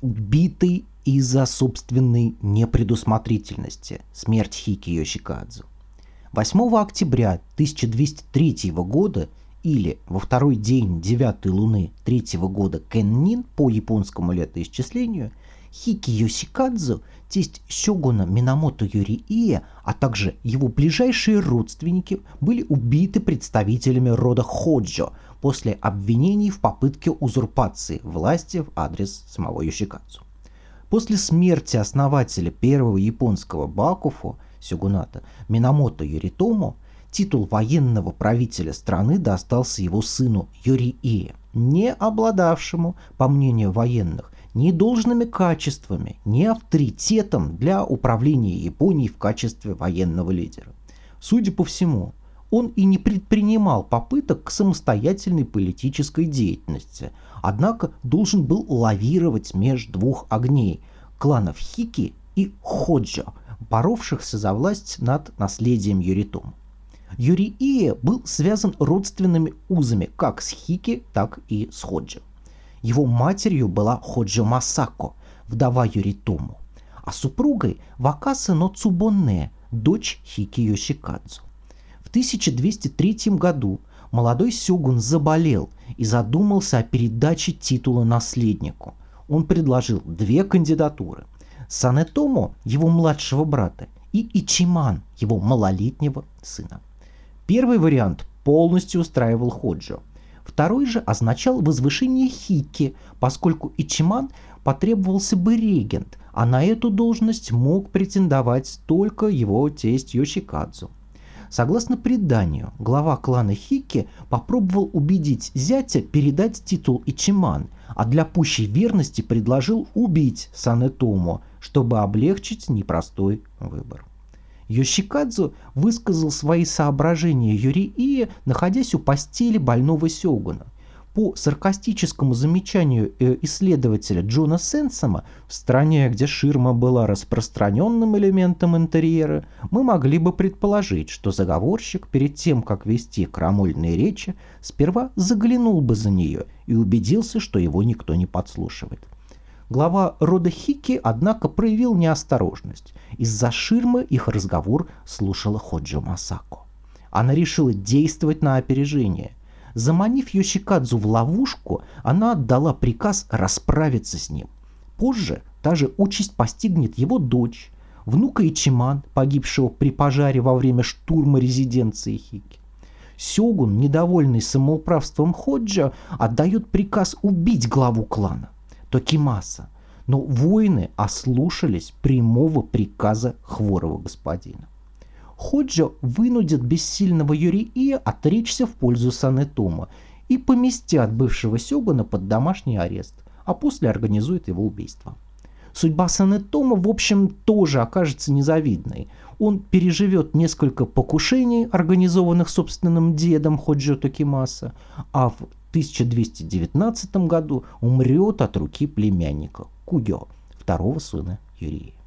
убитый из-за собственной непредусмотрительности, смерть Хики Йошикадзу. 8 октября 1203 года или во второй день девятой луны третьего года Кеннин по японскому летоисчислению – Хики Йосикадзу, тесть сёгуна Минамото Юриия, а также его ближайшие родственники были убиты представителями рода Ходжо после обвинений в попытке узурпации власти в адрес самого Йосикадзу. После смерти основателя первого японского бакуфу, сёгуната, Минамото Юритому, титул военного правителя страны достался его сыну Юрии, не обладавшему, по мнению военных, ни должными качествами, ни авторитетом для управления Японией в качестве военного лидера. Судя по всему, он и не предпринимал попыток к самостоятельной политической деятельности, однако должен был лавировать между двух огней – кланов Хики и Ходжо, боровшихся за власть над наследием Юритома. Юрия был связан родственными узами как с Хики, так и с Ходжо. Его матерью была Ходжо Масако, вдова Юритому, а супругой Вакаса Ноцубонне, дочь Хики Йошикадзу. В 1203 году молодой сёгун заболел и задумался о передаче титула наследнику. Он предложил две кандидатуры – Санетому, его младшего брата, и Ичиман, его малолетнего сына. Первый вариант полностью устраивал Ходжо. Второй же означал возвышение Хики, поскольку Ичиман потребовался бы регент, а на эту должность мог претендовать только его тесть Йошикадзу. Согласно преданию, глава клана Хики попробовал убедить зятя передать титул Ичиман, а для пущей верности предложил убить Санетому, чтобы облегчить непростой выбор. Йошикадзу высказал свои соображения Юрии, находясь у постели больного Сёгуна. По саркастическому замечанию э, исследователя Джона Сенсома, в стране, где ширма была распространенным элементом интерьера, мы могли бы предположить, что заговорщик перед тем, как вести крамольные речи, сперва заглянул бы за нее и убедился, что его никто не подслушивает. Глава рода Хики, однако, проявил неосторожность. Из-за ширмы их разговор слушала Ходжо Масако. Она решила действовать на опережение. Заманив Йошикадзу в ловушку, она отдала приказ расправиться с ним. Позже та же участь постигнет его дочь, внука Ичиман, погибшего при пожаре во время штурма резиденции Хики. Сёгун, недовольный самоуправством Ходжа, отдает приказ убить главу клана. Токимаса, но воины ослушались прямого приказа хворого господина. Ходжа вынудит бессильного Юрия отречься в пользу Санетома и поместят бывшего Сёгуна под домашний арест, а после организует его убийство. Судьба Санетома, в общем, тоже окажется незавидной. Он переживет несколько покушений, организованных собственным дедом Ходжо Токимаса, а в 1219 году умрет от руки племянника Кугё, второго сына Юрия.